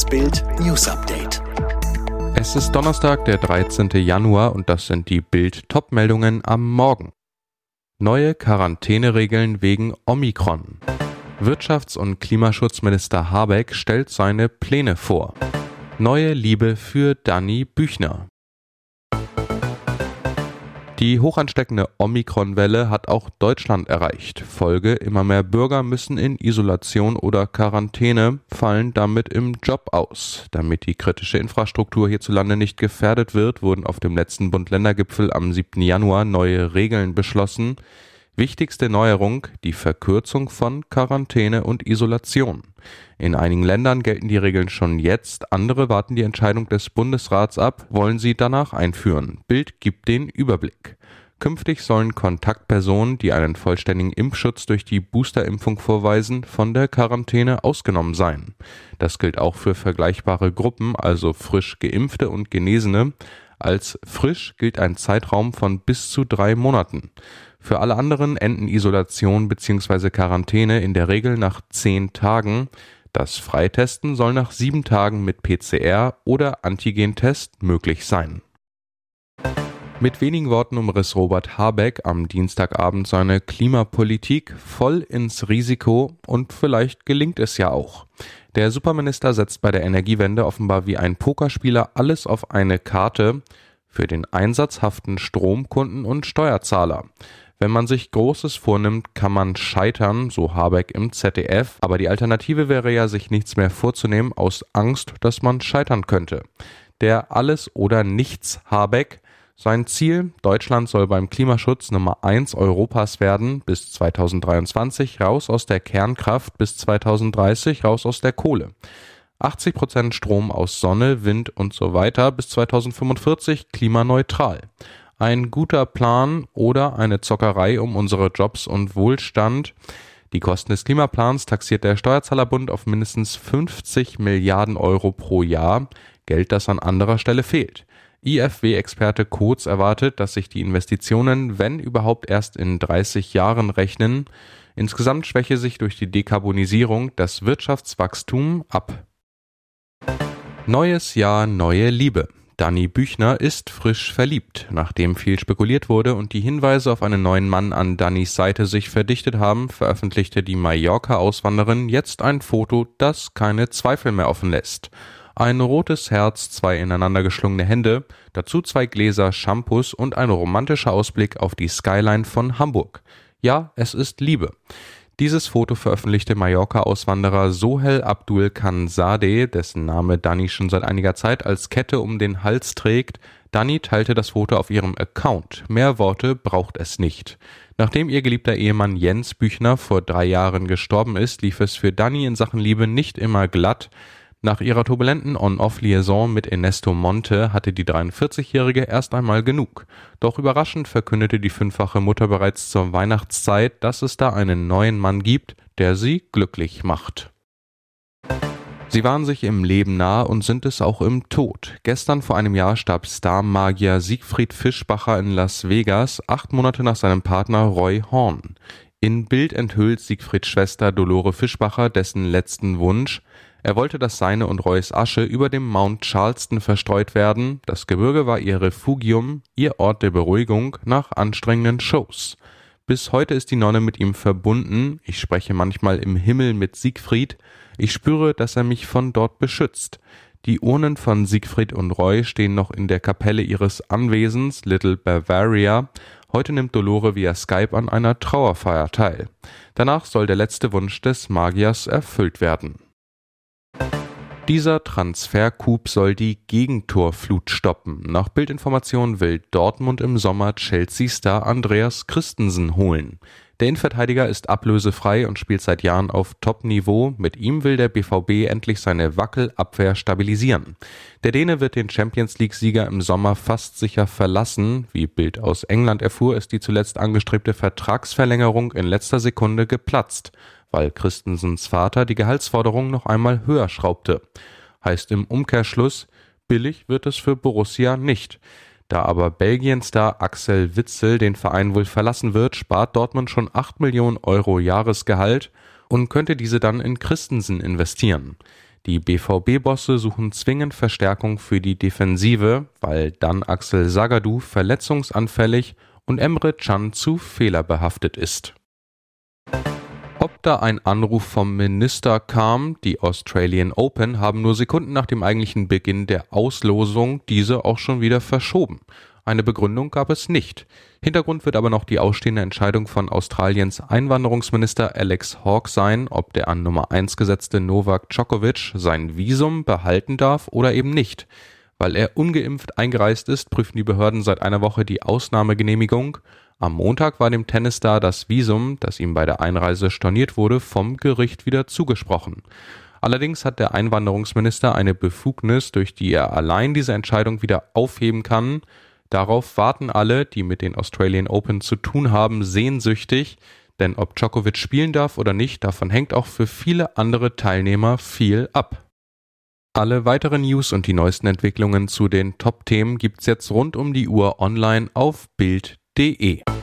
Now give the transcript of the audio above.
Das Bild News Update. Es ist Donnerstag, der 13. Januar und das sind die Bild Topmeldungen am Morgen. Neue Quarantäneregeln wegen Omikron. Wirtschafts- und Klimaschutzminister Habeck stellt seine Pläne vor. Neue Liebe für Danny Büchner. Die hochansteckende Omikron-Welle hat auch Deutschland erreicht. Folge, immer mehr Bürger müssen in Isolation oder Quarantäne, fallen damit im Job aus. Damit die kritische Infrastruktur hierzulande nicht gefährdet wird, wurden auf dem letzten Bund-Länder-Gipfel am 7. Januar neue Regeln beschlossen. Wichtigste Neuerung die Verkürzung von Quarantäne und Isolation. In einigen Ländern gelten die Regeln schon jetzt, andere warten die Entscheidung des Bundesrats ab, wollen sie danach einführen. Bild gibt den Überblick. Künftig sollen Kontaktpersonen, die einen vollständigen Impfschutz durch die Boosterimpfung vorweisen, von der Quarantäne ausgenommen sein. Das gilt auch für vergleichbare Gruppen, also frisch geimpfte und Genesene. Als frisch gilt ein Zeitraum von bis zu drei Monaten. Für alle anderen enden Isolation bzw. Quarantäne in der Regel nach zehn Tagen. Das Freitesten soll nach sieben Tagen mit PCR oder Antigentest möglich sein. Mit wenigen Worten umriss Robert Habeck am Dienstagabend seine Klimapolitik voll ins Risiko und vielleicht gelingt es ja auch. Der Superminister setzt bei der Energiewende offenbar wie ein Pokerspieler alles auf eine Karte für den einsatzhaften Stromkunden und Steuerzahler. Wenn man sich Großes vornimmt, kann man scheitern, so Habeck im ZDF, aber die Alternative wäre ja, sich nichts mehr vorzunehmen aus Angst, dass man scheitern könnte. Der Alles oder Nichts Habeck sein Ziel, Deutschland soll beim Klimaschutz Nummer 1 Europas werden, bis 2023 raus aus der Kernkraft, bis 2030 raus aus der Kohle. 80 Prozent Strom aus Sonne, Wind und so weiter, bis 2045 klimaneutral. Ein guter Plan oder eine Zockerei um unsere Jobs und Wohlstand. Die Kosten des Klimaplans taxiert der Steuerzahlerbund auf mindestens 50 Milliarden Euro pro Jahr, Geld, das an anderer Stelle fehlt. IFW-Experte Kotz erwartet, dass sich die Investitionen, wenn überhaupt erst in 30 Jahren rechnen. Insgesamt schwäche sich durch die Dekarbonisierung das Wirtschaftswachstum ab. Neues Jahr, neue Liebe. Danny Büchner ist frisch verliebt. Nachdem viel spekuliert wurde und die Hinweise auf einen neuen Mann an Dannys Seite sich verdichtet haben, veröffentlichte die Mallorca-Auswanderin jetzt ein Foto, das keine Zweifel mehr offen lässt. Ein rotes Herz, zwei ineinander geschlungene Hände, dazu zwei Gläser Shampoos und ein romantischer Ausblick auf die Skyline von Hamburg. Ja, es ist Liebe. Dieses Foto veröffentlichte Mallorca-Auswanderer Sohel Abdul Khanzadeh, dessen Name Dani schon seit einiger Zeit als Kette um den Hals trägt. Dani teilte das Foto auf ihrem Account. Mehr Worte braucht es nicht. Nachdem ihr geliebter Ehemann Jens Büchner vor drei Jahren gestorben ist, lief es für Dani in Sachen Liebe nicht immer glatt. Nach ihrer turbulenten On-Off-Liaison mit Ernesto Monte hatte die 43-Jährige erst einmal genug. Doch überraschend verkündete die fünffache Mutter bereits zur Weihnachtszeit, dass es da einen neuen Mann gibt, der sie glücklich macht. Sie waren sich im Leben nah und sind es auch im Tod. Gestern vor einem Jahr starb Star-Magier Siegfried Fischbacher in Las Vegas, acht Monate nach seinem Partner Roy Horn. In Bild enthüllt Siegfrieds Schwester Dolore Fischbacher dessen letzten Wunsch, er wollte, dass seine und Roys Asche über dem Mount Charleston verstreut werden, das Gebirge war ihr Refugium, ihr Ort der Beruhigung nach anstrengenden Shows. Bis heute ist die Nonne mit ihm verbunden, ich spreche manchmal im Himmel mit Siegfried, ich spüre, dass er mich von dort beschützt. Die Urnen von Siegfried und Roy stehen noch in der Kapelle ihres Anwesens Little Bavaria. Heute nimmt Dolore via Skype an einer Trauerfeier teil. Danach soll der letzte Wunsch des Magiers erfüllt werden. Dieser Transfercoup soll die Gegentorflut stoppen. Nach Bildinformationen will Dortmund im Sommer Chelsea-Star Andreas Christensen holen. Der Innenverteidiger ist ablösefrei und spielt seit Jahren auf Top-Niveau. Mit ihm will der BVB endlich seine Wackelabwehr stabilisieren. Der Däne wird den Champions League-Sieger im Sommer fast sicher verlassen. Wie Bild aus England erfuhr, ist die zuletzt angestrebte Vertragsverlängerung in letzter Sekunde geplatzt weil Christensens Vater die Gehaltsforderung noch einmal höher schraubte. Heißt im Umkehrschluss, billig wird es für Borussia nicht. Da aber Belgien-Star Axel Witzel den Verein wohl verlassen wird, spart Dortmund schon 8 Millionen Euro Jahresgehalt und könnte diese dann in Christensen investieren. Die BVB-Bosse suchen zwingend Verstärkung für die Defensive, weil dann Axel Sagadou verletzungsanfällig und Emre Can zu fehlerbehaftet ist. Ob da ein Anruf vom Minister kam, die Australian Open haben nur Sekunden nach dem eigentlichen Beginn der Auslosung diese auch schon wieder verschoben. Eine Begründung gab es nicht. Hintergrund wird aber noch die ausstehende Entscheidung von Australiens Einwanderungsminister Alex Hawke sein, ob der an Nummer 1 gesetzte Novak Djokovic sein Visum behalten darf oder eben nicht. Weil er ungeimpft eingereist ist, prüfen die Behörden seit einer Woche die Ausnahmegenehmigung. Am Montag war dem Tennisstar das Visum, das ihm bei der Einreise storniert wurde, vom Gericht wieder zugesprochen. Allerdings hat der Einwanderungsminister eine Befugnis, durch die er allein diese Entscheidung wieder aufheben kann. Darauf warten alle, die mit den Australian Open zu tun haben, sehnsüchtig, denn ob Djokovic spielen darf oder nicht, davon hängt auch für viele andere Teilnehmer viel ab. Alle weiteren News und die neuesten Entwicklungen zu den Top-Themen gibt's jetzt rund um die Uhr online auf Bild.de de